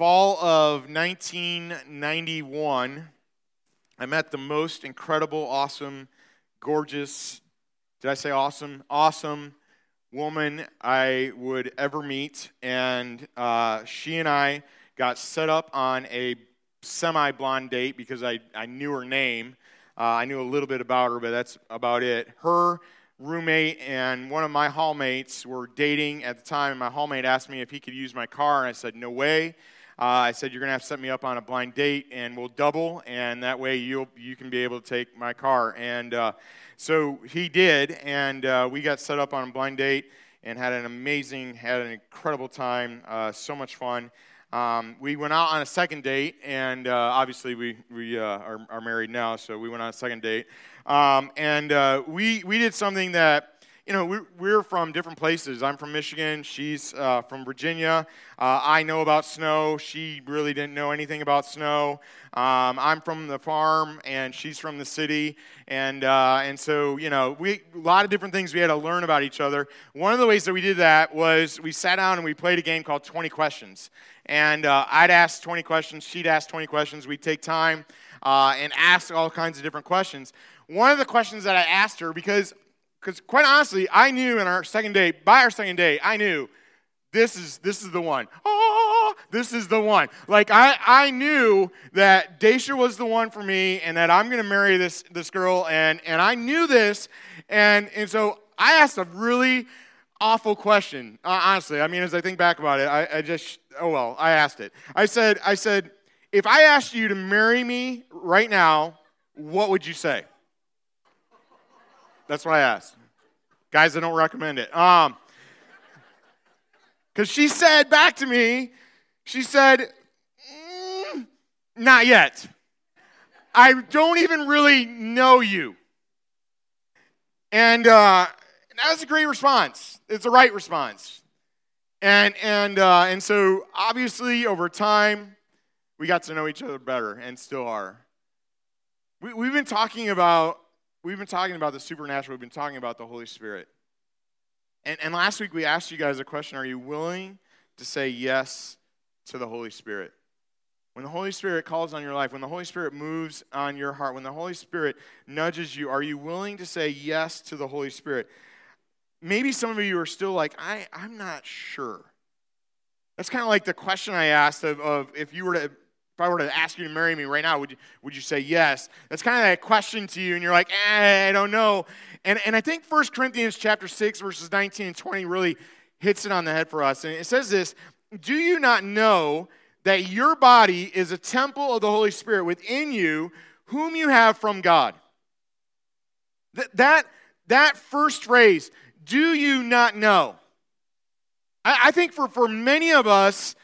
fall of 1991, I met the most incredible, awesome, gorgeous, did I say awesome? Awesome woman I would ever meet. And uh, she and I got set up on a semi blonde date because I, I knew her name. Uh, I knew a little bit about her, but that's about it. Her roommate and one of my hallmates were dating at the time, and my hallmate asked me if he could use my car, and I said, No way. Uh, I said, You're going to have to set me up on a blind date, and we'll double, and that way you'll, you can be able to take my car. And uh, so he did, and uh, we got set up on a blind date and had an amazing, had an incredible time, so much fun. Um, we went out on a second date, and uh, obviously we, we uh, are, are, married now, so we went on a second date. Um, and uh, we, we did something that, you know, we're, from different places. I'm from Michigan, she's uh, from Virginia. Uh, I know about snow, she really didn't know anything about snow. Um, I'm from the farm, and she's from the city. And, uh, and so, you know, we, a lot of different things we had to learn about each other. One of the ways that we did that was we sat down and we played a game called 20 Questions. And uh, I'd ask 20 questions, she'd ask 20 questions. We'd take time uh, and ask all kinds of different questions. One of the questions that I asked her, because, because quite honestly, I knew in our second date, by our second date, I knew this is this is the one. Oh, this is the one. Like I, I knew that Daisha was the one for me and that I'm gonna marry this this girl and and I knew this and and so I asked a really awful question. Uh, honestly, I mean, as I think back about it, I, I just oh well, I asked it. I said, I said, if I asked you to marry me right now, what would you say? That's what I asked. Guys, I don't recommend it. Um, because she said back to me, she said, mm, not yet. I don't even really know you. And uh, that was a great response. It's a right response. And, and, uh, and so, obviously, over time, we got to know each other better and still are. We, we've been talking about we've been talking about the supernatural. We've been talking about the Holy Spirit. And, and last week we asked you guys a question Are you willing to say yes to the Holy Spirit? When the Holy Spirit calls on your life, when the Holy Spirit moves on your heart, when the Holy Spirit nudges you, are you willing to say yes to the Holy Spirit? maybe some of you are still like, I, I'm not sure. That's kind of like the question I asked of, of if you were to if I were to ask you to marry me right now, would you, would you say yes? That's kind of that question to you, and you're like, eh, I don't know. And, and I think 1 Corinthians chapter 6, verses 19 and 20 really hits it on the head for us. And it says this Do you not know that your body is a temple of the Holy Spirit within you, whom you have from God? That, that, that first phrase, do you not know? I, I think for, for many of us,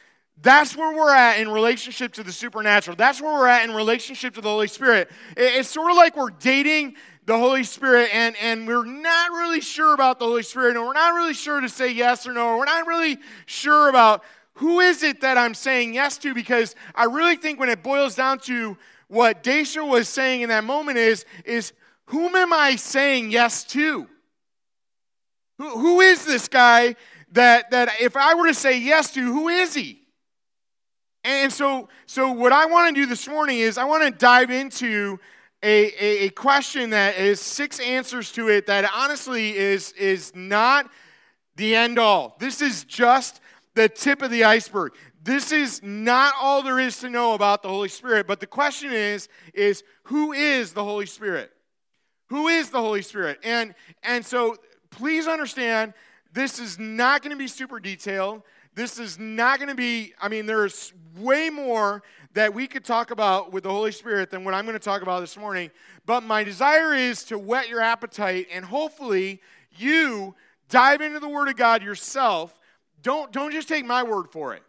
that's where we're at in relationship to the supernatural. That's where we're at in relationship to the Holy Spirit. It's sort of like we're dating the Holy Spirit and, and we're not really sure about the Holy Spirit, and we're not really sure to say yes or no, or we're not really sure about who is it that I'm saying yes to, because I really think when it boils down to what Daisha was saying in that moment is, is whom am I saying yes to? Who, who is this guy that, that if I were to say yes to, who is he? And so, so what I want to do this morning is I want to dive into a, a, a, question that is six answers to it that honestly is, is not the end all. This is just the tip of the iceberg. This is not all there is to know about the Holy Spirit. But the question is, is who is the Holy Spirit? Who is the Holy Spirit? And, and so please understand this is not going to be super detailed. This is not going to be, I mean, there's way more that we could talk about with the Holy Spirit than what I'm going to talk about this morning. But my desire is to whet your appetite and hopefully you dive into the Word of God yourself. Don't, don't just take my word for it.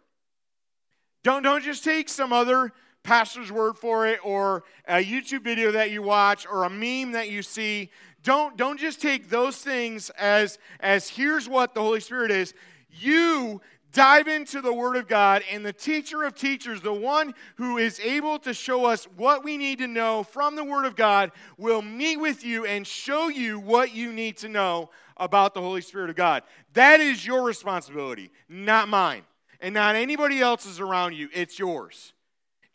Don't, don't just take some other pastor's word for it or a YouTube video that you watch or a meme that you see. Don't, don't just take those things as, as here's what the Holy Spirit is. You dive into the Word of God, and the teacher of teachers, the one who is able to show us what we need to know from the Word of God, will meet with you and show you what you need to know about the Holy Spirit of God. That is your responsibility, not mine. and not anybody else's around you. It's yours.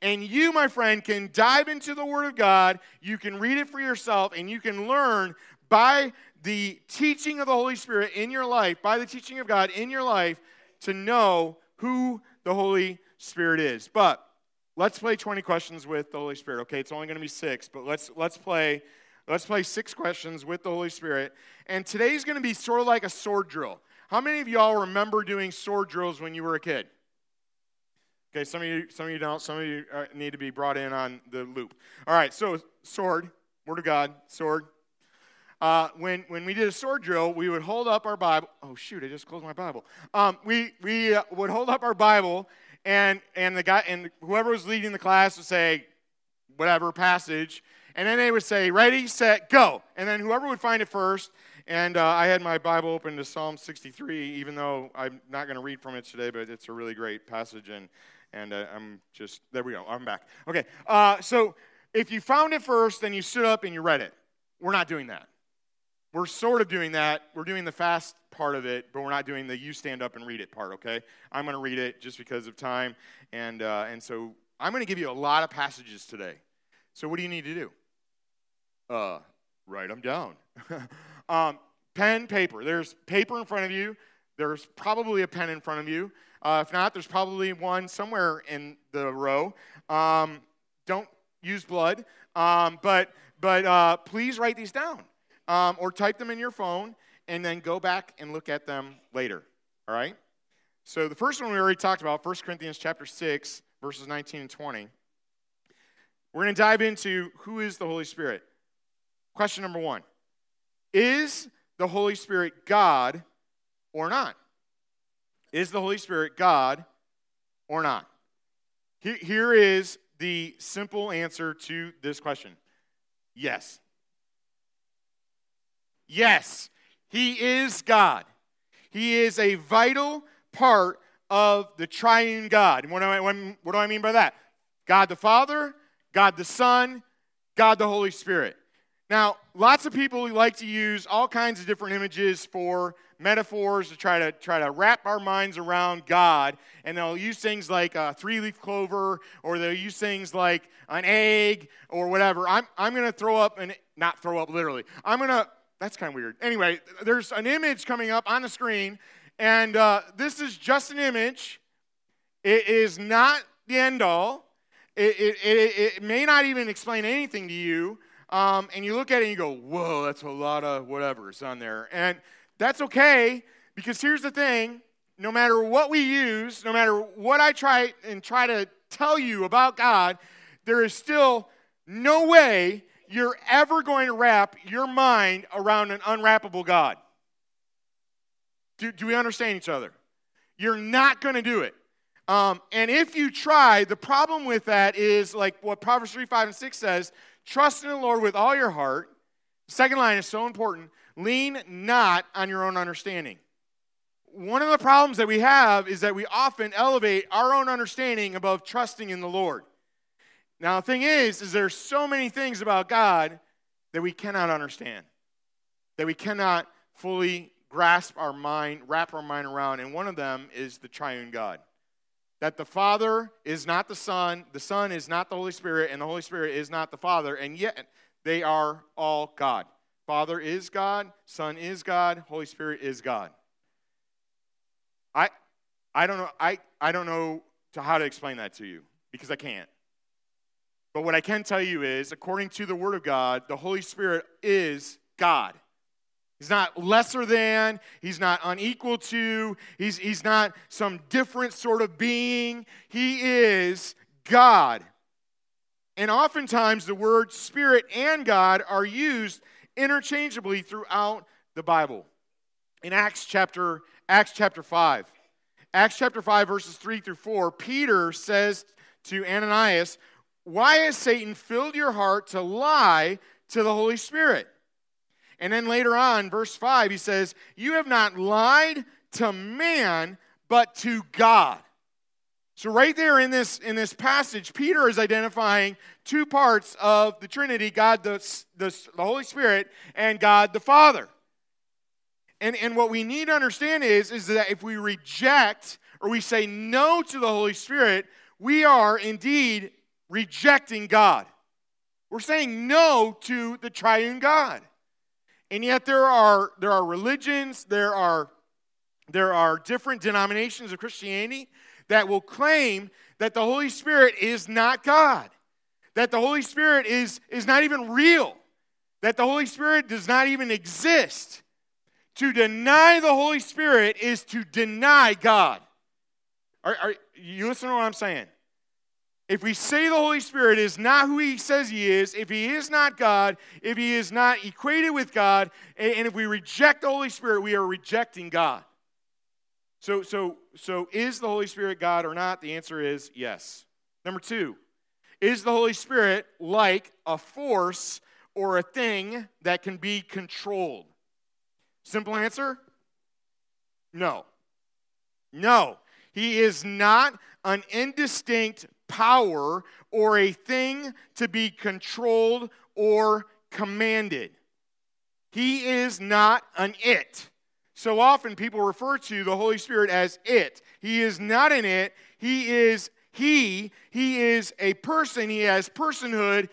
And you, my friend, can dive into the Word of God. You can read it for yourself, and you can learn by the teaching of the Holy Spirit in your life, by the teaching of God in your life, to know who the Holy Spirit is. But let's play 20 questions with the Holy Spirit. Okay, it's only going to be six, but let's let's play let's play six questions with the Holy Spirit. And today's going to be sort of like a sword drill. How many of y'all remember doing sword drills when you were a kid? Okay, some of you, some of you don't. Some of you uh, need to be brought in on the loop. All right, so sword, word of God, sword. Uh, when, when we did a sword drill, we would hold up our Bible. Oh, shoot, I just closed my Bible. Um, we we uh, would hold up our Bible, and, and, the guy, and whoever was leading the class would say, whatever passage, and then they would say, ready, set, go. And then whoever would find it first, and uh, I had my Bible open to Psalm 63, even though I'm not going to read from it today, but it's a really great passage, and and uh, I'm just, there we go, I'm back. Okay, uh, so if you found it first, then you stood up and you read it. We're not doing that. We're sort of doing that. We're doing the fast part of it, but we're not doing the you stand up and read it part, okay? I'm going to read it just because of time. And, uh, and so I'm going to give you a lot of passages today. So what do you need to do? Uh, write them down. um, pen, paper. There's paper in front of you. There's probably a pen in front of you. Uh, if not, there's probably one somewhere in the row. Um, don't use blood, um, but, but uh, please write these down um, or type them in your phone and then go back and look at them later. All right? So the first one we already talked about, 1 Corinthians chapter 6, verses 19 and 20. We're going to dive into who is the Holy Spirit. Question number one Is the Holy Spirit God or not? Is the Holy Spirit God or not? Here is the simple answer to this question yes. Yes, He is God. He is a vital part of the triune God. And what do I, what do I mean by that? God the Father, God the Son, God the Holy Spirit. Now, lots of people like to use all kinds of different images for metaphors to try to try to wrap our minds around God, and they'll use things like a three-leaf clover, or they'll use things like an egg, or whatever. I'm I'm to throw up and not throw up literally. I'm to. That's kind of weird. Anyway, there's an image coming up on the screen, and uh, this is just an image. It is not the end all. It, it, it, it may not even explain anything to you. Um, and you look at it and you go, whoa, that's a lot of whatever's on there. And that's okay because here's the thing no matter what we use, no matter what I try and try to tell you about God, there is still no way you're ever going to wrap your mind around an unwrappable God. Do, do we understand each other? You're not going to do it. Um, and if you try, the problem with that is like what Proverbs 3, 5, and 6 says trust in the Lord with all your heart. second line is so important lean not on your own understanding. One of the problems that we have is that we often elevate our own understanding above trusting in the Lord. Now, the thing is, is there's so many things about God that we cannot understand, that we cannot fully grasp our mind, wrap our mind around, and one of them is the triune God. That the Father is not the Son, the Son is not the Holy Spirit, and the Holy Spirit is not the Father, and yet they are all God. Father is God, Son is God, Holy Spirit is God. I, I don't know. I, I don't know to how to explain that to you because I can't. But what I can tell you is, according to the Word of God, the Holy Spirit is God. He's not lesser than, he's not unequal to, he's, he's not some different sort of being. He is God. And oftentimes the word spirit and God are used interchangeably throughout the Bible. In Acts chapter Acts chapter 5. Acts chapter 5 verses 3 through 4, Peter says to Ananias, "Why has Satan filled your heart to lie to the Holy Spirit?" And then later on, verse 5, he says, "You have not lied to man, but to God." So, right there in this, in this passage, Peter is identifying two parts of the Trinity God the, the, the Holy Spirit and God the Father. And, and what we need to understand is, is that if we reject or we say no to the Holy Spirit, we are indeed rejecting God. We're saying no to the triune God. And yet there are, there are religions, there are, there are different denominations of Christianity that will claim that the Holy Spirit is not God, that the Holy Spirit is, is not even real, that the Holy Spirit does not even exist. To deny the Holy Spirit is to deny God. Are, are you listening to what I'm saying? If we say the Holy Spirit is not who he says he is, if he is not God, if he is not equated with God, and if we reject the Holy Spirit, we are rejecting God. So, so, so is the Holy Spirit God or not? The answer is yes. Number two, is the Holy Spirit like a force or a thing that can be controlled? Simple answer no. No. He is not an indistinct power or a thing to be controlled or commanded. He is not an it. So often people refer to the Holy Spirit as it. He is not an it. He is he. He is a person. He has personhood.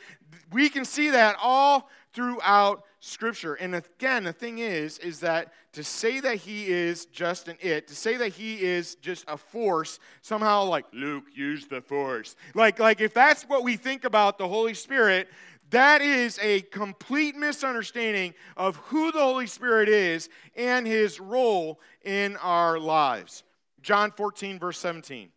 We can see that all throughout scripture. And again, the thing is is that to say that he is just an it, to say that he is just a force, somehow like Luke used the force. Like like if that's what we think about the Holy Spirit, that is a complete misunderstanding of who the Holy Spirit is and his role in our lives. John 14, verse 17.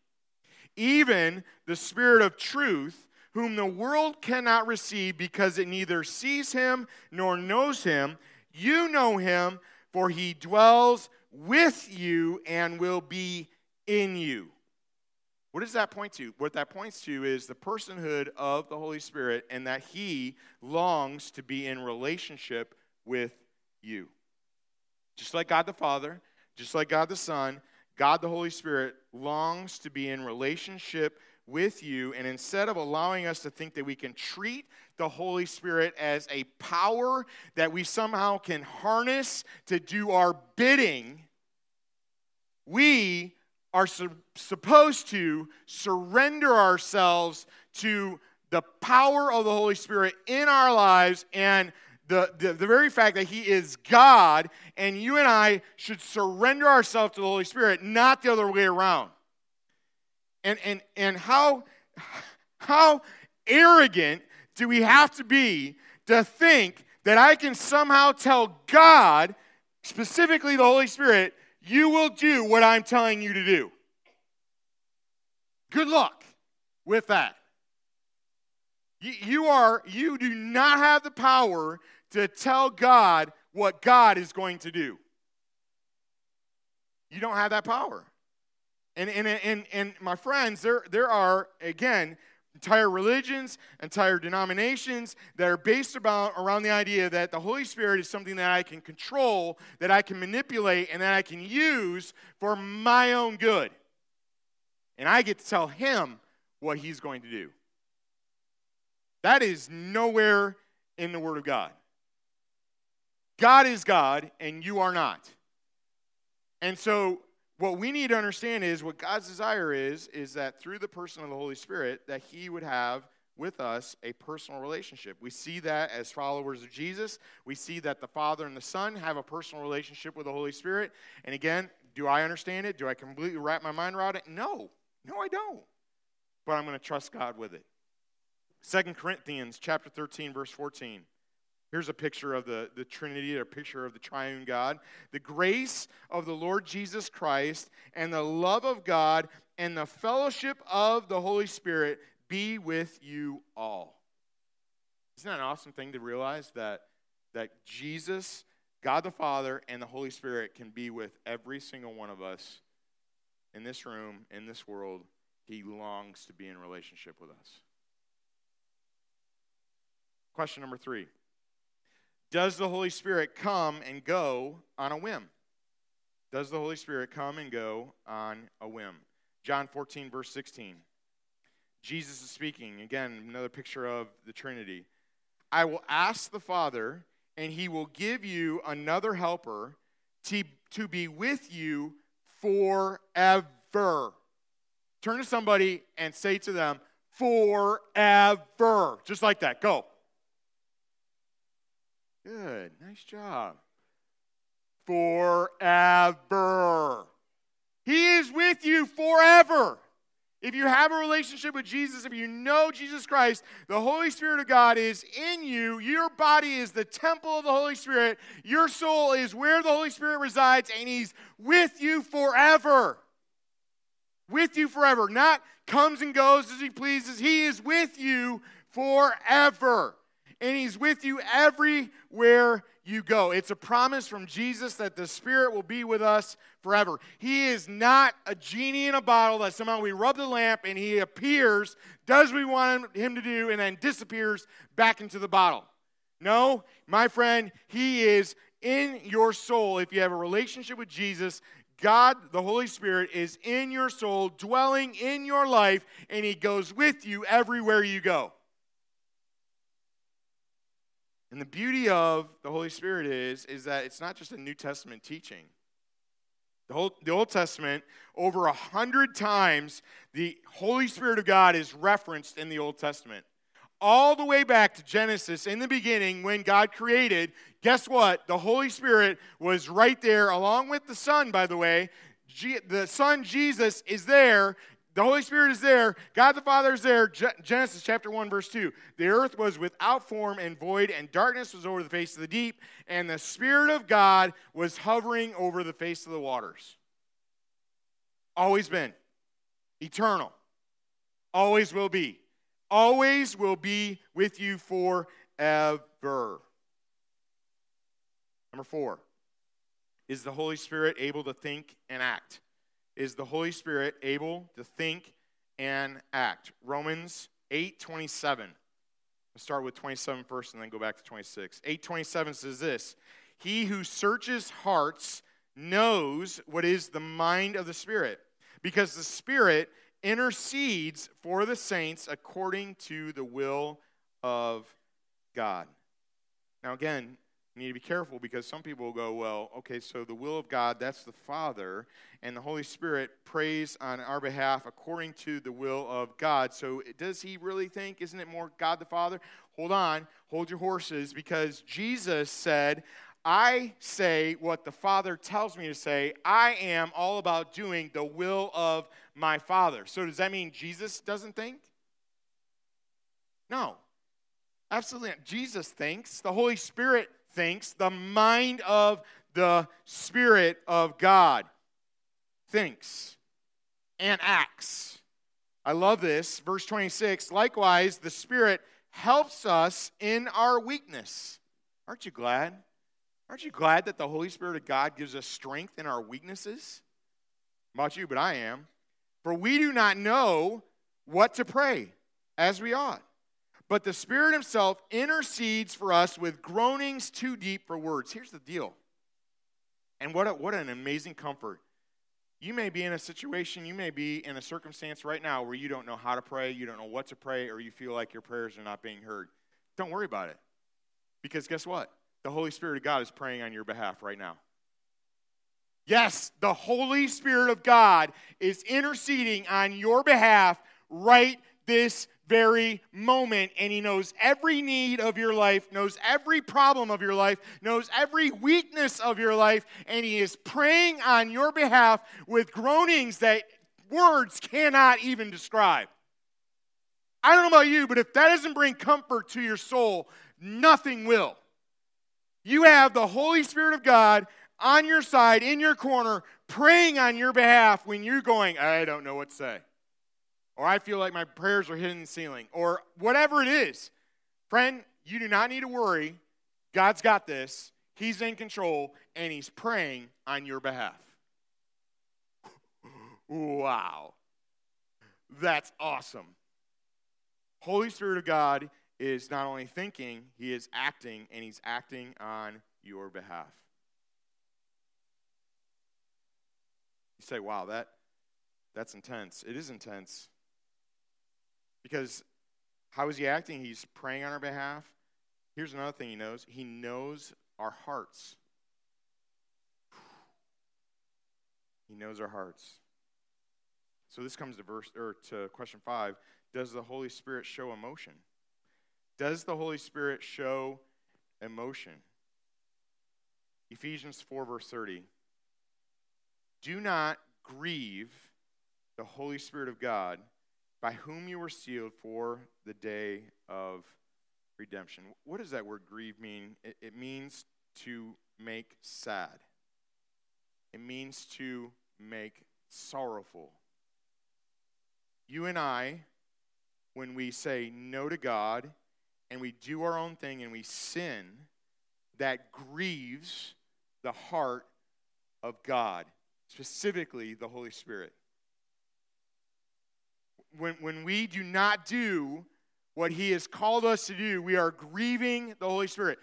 Even the Spirit of truth, whom the world cannot receive because it neither sees him nor knows him, you know him, for he dwells with you and will be in you. What does that point to? What that points to is the personhood of the Holy Spirit and that He longs to be in relationship with you. Just like God the Father, just like God the Son, God the Holy Spirit longs to be in relationship with you. And instead of allowing us to think that we can treat the Holy Spirit as a power that we somehow can harness to do our bidding, we are su- supposed to surrender ourselves to the power of the Holy Spirit in our lives and the, the, the, very fact that He is God, and you and I should surrender ourselves to the Holy Spirit, not the other way around. And, and, and how, how arrogant do we have to be to think that I can somehow tell God, specifically the Holy Spirit, you will do what I'm telling you to do. Good luck with that. You are you do not have the power to tell God what God is going to do. You don't have that power. And and and and my friends, there there are again entire religions, entire denominations that are based about around the idea that the Holy Spirit is something that I can control, that I can manipulate, and that I can use for my own good. And I get to tell him what he's going to do. That is nowhere in the Word of God. God is God, and you are not. And so what we need to understand is what God's desire is is that through the person of the Holy Spirit that he would have with us a personal relationship. We see that as followers of Jesus. We see that the Father and the Son have a personal relationship with the Holy Spirit. And again, do I understand it? Do I completely wrap my mind around it? No. No, I don't. But I'm going to trust God with it. Second Corinthians chapter 13 verse 14. Here's a picture of the, the Trinity, a picture of the triune God. The grace of the Lord Jesus Christ and the love of God and the fellowship of the Holy Spirit be with you all. Isn't that an awesome thing to realize that, that Jesus, God the Father, and the Holy Spirit can be with every single one of us in this room, in this world? He longs to be in relationship with us. Question number three. Does the Holy Spirit come and go on a whim? Does the Holy Spirit come and go on a whim? John 14, verse 16. Jesus is speaking. Again, another picture of the Trinity. I will ask the Father, and he will give you another helper to, to be with you forever. Turn to somebody and say to them, forever. Just like that. Go. Good. Nice job. Forever. He is with you forever. If you have a relationship with Jesus, if you know Jesus Christ, the Holy Spirit of God is in you. Your body is the temple of the Holy Spirit. Your soul is where the Holy Spirit resides, and He's with you forever. With you forever. Not comes and goes as He pleases. He is with you forever. And He's with you everywhere you go. It's a promise from Jesus that the Spirit will be with us forever. He is not a genie in a bottle that somehow we rub the lamp and he appears, does what we want him to do, and then disappears back into the bottle. No, my friend, he is in your soul. If you have a relationship with Jesus, God, the Holy Spirit, is in your soul, dwelling in your life, and he goes with you everywhere you go. And the beauty of the Holy Spirit is, is that it's not just a New Testament teaching. The, whole, the Old Testament, over a hundred times, the Holy Spirit of God is referenced in the Old Testament. All the way back to Genesis, in the beginning, when God created, guess what? The Holy Spirit was right there, along with the Son, by the way. the Son, Jesus, is there the Holy Spirit is there. God the Father is there. Genesis chapter 1, verse 2. The earth was without form and void, and darkness was over the face of the deep, and the Spirit of God was hovering over the face of the waters. Always been. Eternal. Always will be. Always will be with you forever. Number four. Is the Holy Spirit able to think and act? Is the Holy Spirit able to think and act? Romans 8 27. Let's start with 27 first and then go back to 26. 827 says this He who searches hearts knows what is the mind of the Spirit, because the Spirit intercedes for the saints according to the will of God. Now, again, you need to be careful because some people go, well, okay, so the will of God, that's the Father, and the Holy Spirit prays on our behalf according to the will of God. So does he really think, isn't it more God the Father? Hold on, hold your horses, because Jesus said, I say what the Father tells me to say. I am all about doing the will of my Father. So does that mean Jesus doesn't think? No. Absolutely not. Jesus thinks. The Holy Spirit thinks, the mind of the Spirit of God thinks and acts. I love this. Verse 26 likewise, the Spirit helps us in our weakness. Aren't you glad? Aren't you glad that the Holy Spirit of God gives us strength in our weaknesses? About you, but I am. For we do not know what to pray as we ought. But the Spirit Himself intercedes for us with groanings too deep for words. Here's the deal. And what, a, what an amazing comfort. You may be in a situation, you may be in a circumstance right now where you don't know how to pray, you don't know what to pray, or you feel like your prayers are not being heard. Don't worry about it. Because guess what? The Holy Spirit of God is praying on your behalf right now. Yes, the Holy Spirit of God is interceding on your behalf right this very moment, and He knows every need of your life, knows every problem of your life, knows every weakness of your life, and He is praying on your behalf with groanings that words cannot even describe. I don't know about you, but if that doesn't bring comfort to your soul, nothing will. You have the Holy Spirit of God on your side, in your corner, praying on your behalf when you're going, I don't know what to say or I feel like my prayers are hitting the ceiling, or whatever it is. Friend, you do not need to worry. God's got this. He's in control, and He's praying on your behalf. wow. That's awesome. Holy Spirit of God is not only thinking, He is acting, and He's acting on your behalf. You say, wow, that, that's intense. It is intense. Because how is he acting? He's praying on our behalf. Here's another thing he knows he knows our hearts. He knows our hearts. So this comes to verse or to question 5, does the Holy Spirit show emotion? Does the Holy Spirit show emotion? Ephesians 4 verse 30. Do not grieve the Holy Spirit of God, by whom you were sealed for the day of redemption. What does that word grieve mean? It, it means to make sad, it means to make sorrowful. You and I, when we say no to God and we do our own thing and we sin, that grieves the heart of God, specifically the Holy Spirit. When, when we do not do what He has called us to do, we are grieving the Holy Spirit.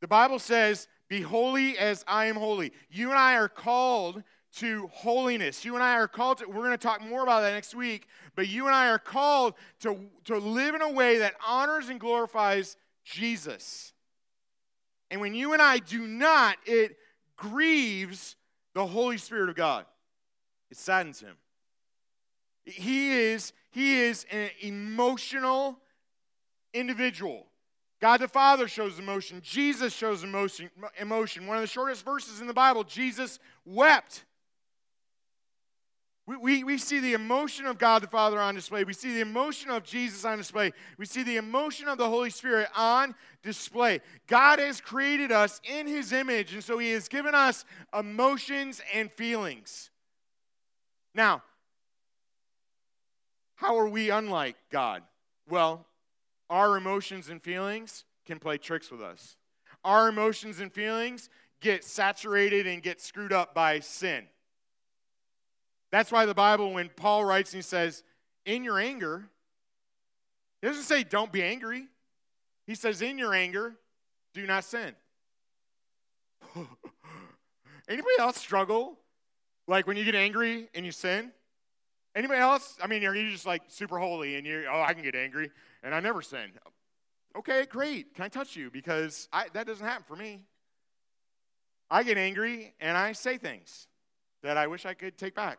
The Bible says, Be holy as I am holy. You and I are called to holiness. You and I are called to, we're going to talk more about that next week, but you and I are called to, to live in a way that honors and glorifies Jesus. And when you and I do not, it grieves the Holy Spirit of God. It saddens him. He is, he is an emotional individual. God the Father shows emotion. Jesus shows emotion. Emotion. One of the shortest verses in the Bible, Jesus wept. We, we, we see the emotion of God the Father on display. We see the emotion of Jesus on display. We see the emotion of the Holy Spirit on display. God has created us in His image, and so He has given us emotions and feelings. Now, how are we unlike God? Well, our emotions and feelings can play tricks with us. Our emotions and feelings get saturated and get screwed up by sin. That's why the Bible, when Paul writes and he says, in your anger, he doesn't say don't be angry. He says, in your anger, do not sin. Anybody else struggle? Like when you get angry and you sin? Anybody else? I mean, are you just like super holy and you, oh, I can get angry and I never sin? Okay, great. Can I touch you? Because I, that doesn't happen for me. I get angry and I say things that I wish I could take back.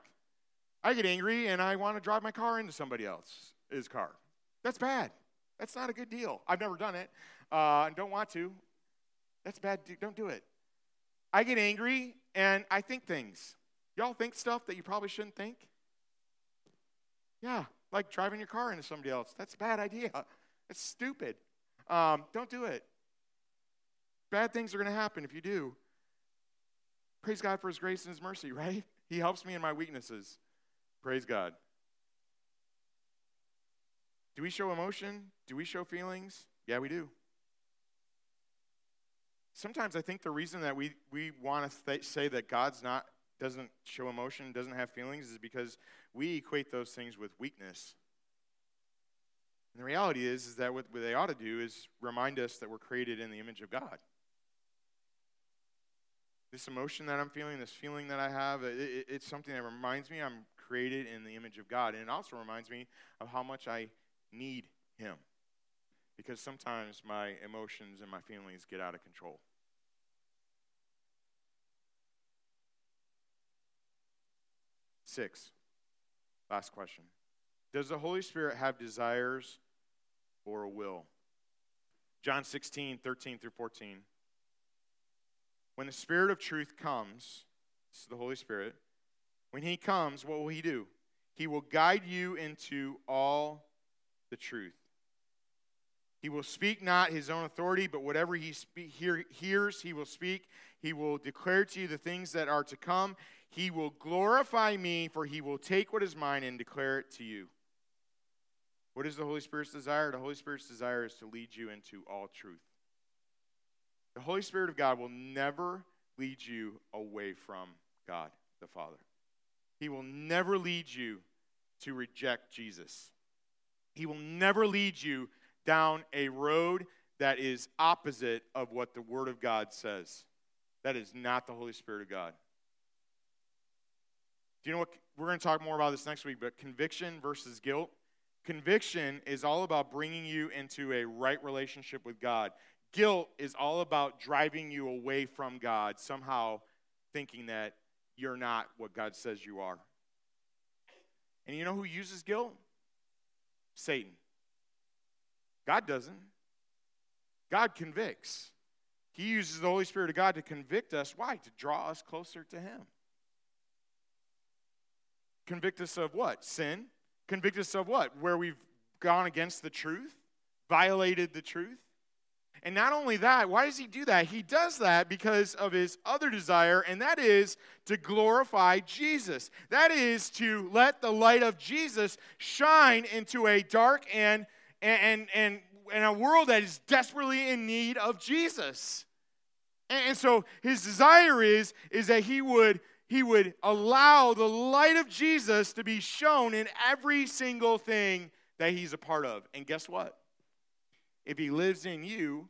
I get angry and I want to drive my car into somebody else's car. That's bad. That's not a good deal. I've never done it uh, and don't want to. That's bad. Don't do it. I get angry and I think things. Y'all think stuff that you probably shouldn't think? Yeah, like driving your car into somebody else. That's a bad idea. It's stupid. Um, don't do it. Bad things are going to happen if you do. Praise God for His grace and His mercy, right? He helps me in my weaknesses. Praise God. Do we show emotion? Do we show feelings? Yeah, we do. Sometimes I think the reason that we, we want to th- say that God's not doesn't show emotion, doesn't have feelings, is because we equate those things with weakness. And the reality is, is that what they ought to do is remind us that we're created in the image of God. This emotion that I'm feeling, this feeling that I have, it, it, it's something that reminds me I'm created in the image of God. And it also reminds me of how much I need Him. Because sometimes my emotions and my feelings get out of control. Six, last question. Does the Holy Spirit have desires or a will? John 16, 13 through 14. When the Spirit of truth comes, this is the Holy Spirit, when he comes, what will he do? He will guide you into all the truth. He will speak not his own authority, but whatever he hear, hears, he will speak. He will declare to you the things that are to come. He will glorify me, for he will take what is mine and declare it to you. What is the Holy Spirit's desire? The Holy Spirit's desire is to lead you into all truth. The Holy Spirit of God will never lead you away from God the Father. He will never lead you to reject Jesus. He will never lead you down a road that is opposite of what the Word of God says. That is not the Holy Spirit of God. Do you know what? We're going to talk more about this next week, but conviction versus guilt. Conviction is all about bringing you into a right relationship with God. Guilt is all about driving you away from God, somehow thinking that you're not what God says you are. And you know who uses guilt? Satan. God doesn't. God convicts. He uses the Holy Spirit of God to convict us. Why? To draw us closer to Him. Convict us of what? Sin. Convict us of what? Where we've gone against the truth, violated the truth. And not only that, why does he do that? He does that because of his other desire, and that is to glorify Jesus. That is to let the light of Jesus shine into a dark and and and, and a world that is desperately in need of Jesus. And, and so his desire is is that he would he would allow the light of Jesus to be shown in every single thing that he's a part of. And guess what? If he lives in you,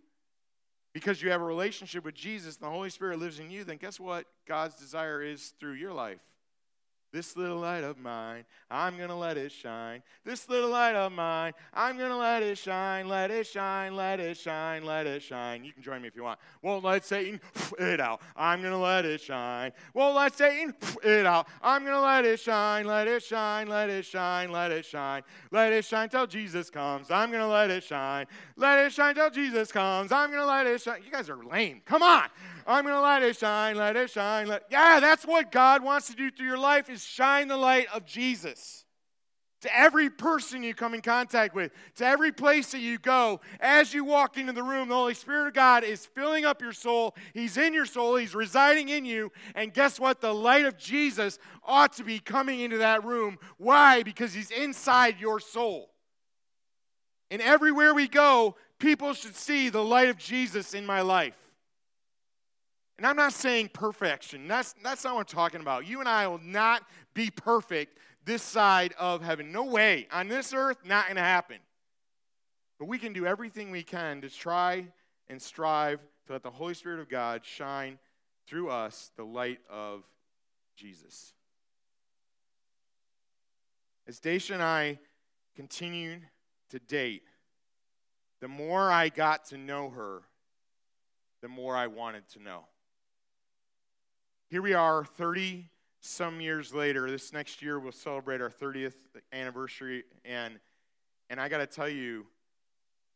because you have a relationship with Jesus and the Holy Spirit lives in you, then guess what God's desire is through your life? This little light of mine, I'm going to let it shine. This little light of mine, I'm going to let it shine, let it shine, let it shine, let it shine. You can join me if you want. Won't let Satan it out. I'm going to let it shine. Won't let Satan it out. I'm going to let it shine, let it shine, let it shine, let it shine. Let it shine till Jesus comes. I'm going to let it shine. Let it shine till Jesus comes. I'm going to let it shine. You guys are lame. Come on. I'm going to let it shine, let it shine. Let... Yeah, that's what God wants to do through your life is shine the light of Jesus. To every person you come in contact with, to every place that you go, as you walk into the room, the Holy Spirit of God is filling up your soul. He's in your soul, He's residing in you. And guess what? The light of Jesus ought to be coming into that room. Why? Because He's inside your soul. And everywhere we go, people should see the light of Jesus in my life. And I'm not saying perfection. That's, that's not what I'm talking about. You and I will not be perfect this side of heaven. No way. On this earth, not going to happen. But we can do everything we can to try and strive to let the Holy Spirit of God shine through us the light of Jesus. As Dacia and I continued to date, the more I got to know her, the more I wanted to know. Here we are, 30 some years later. This next year, we'll celebrate our 30th anniversary. And, and I got to tell you,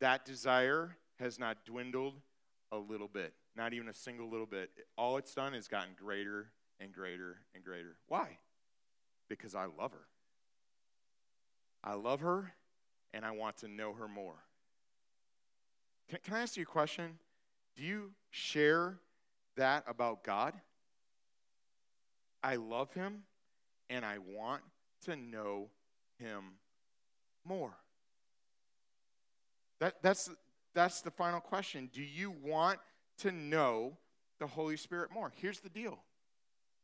that desire has not dwindled a little bit, not even a single little bit. All it's done is gotten greater and greater and greater. Why? Because I love her. I love her and I want to know her more. Can, can I ask you a question? Do you share that about God? I love him and I want to know him more. That, that's, that's the final question. Do you want to know the Holy Spirit more? Here's the deal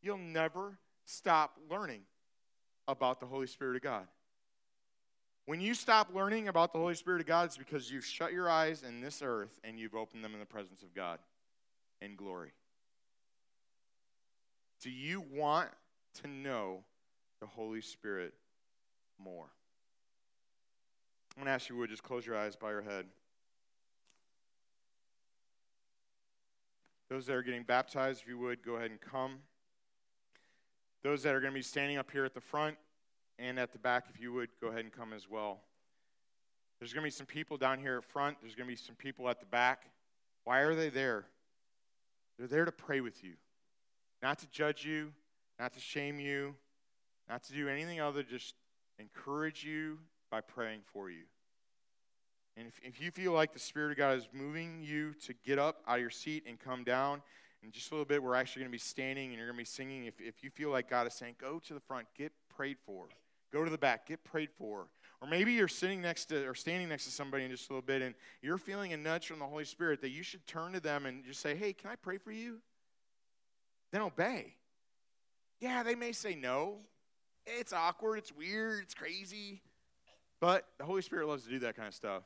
you'll never stop learning about the Holy Spirit of God. When you stop learning about the Holy Spirit of God, it's because you've shut your eyes in this earth and you've opened them in the presence of God in glory. Do you want to know the Holy Spirit more? I'm going to ask you, would just close your eyes, bow your head. Those that are getting baptized, if you would, go ahead and come. Those that are going to be standing up here at the front and at the back, if you would, go ahead and come as well. There's going to be some people down here at front. There's going to be some people at the back. Why are they there? They're there to pray with you. Not to judge you, not to shame you, not to do anything other, just encourage you by praying for you. And if, if you feel like the Spirit of God is moving you to get up out of your seat and come down, in just a little bit, we're actually going to be standing and you're going to be singing. If, if you feel like God is saying, go to the front, get prayed for. Go to the back, get prayed for. Or maybe you're sitting next to or standing next to somebody in just a little bit and you're feeling a nudge from the Holy Spirit that you should turn to them and just say, hey, can I pray for you? Then obey. Yeah, they may say no. It's awkward, it's weird, it's crazy. But the Holy Spirit loves to do that kind of stuff.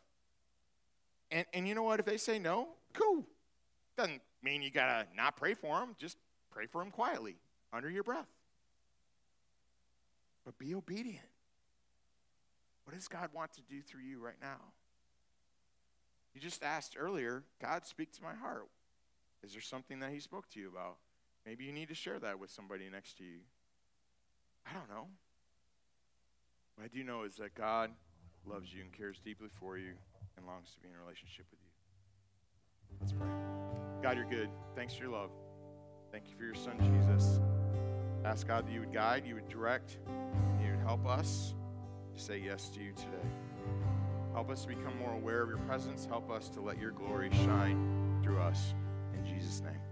And, and you know what? If they say no, cool. Doesn't mean you got to not pray for them. Just pray for them quietly under your breath. But be obedient. What does God want to do through you right now? You just asked earlier, God, speak to my heart. Is there something that He spoke to you about? Maybe you need to share that with somebody next to you. I don't know. What I do know is that God loves you and cares deeply for you and longs to be in a relationship with you. Let's pray. God, you're good. Thanks for your love. Thank you for your son, Jesus. Ask God that you would guide, you would direct, and you would help us to say yes to you today. Help us to become more aware of your presence. Help us to let your glory shine through us. In Jesus' name.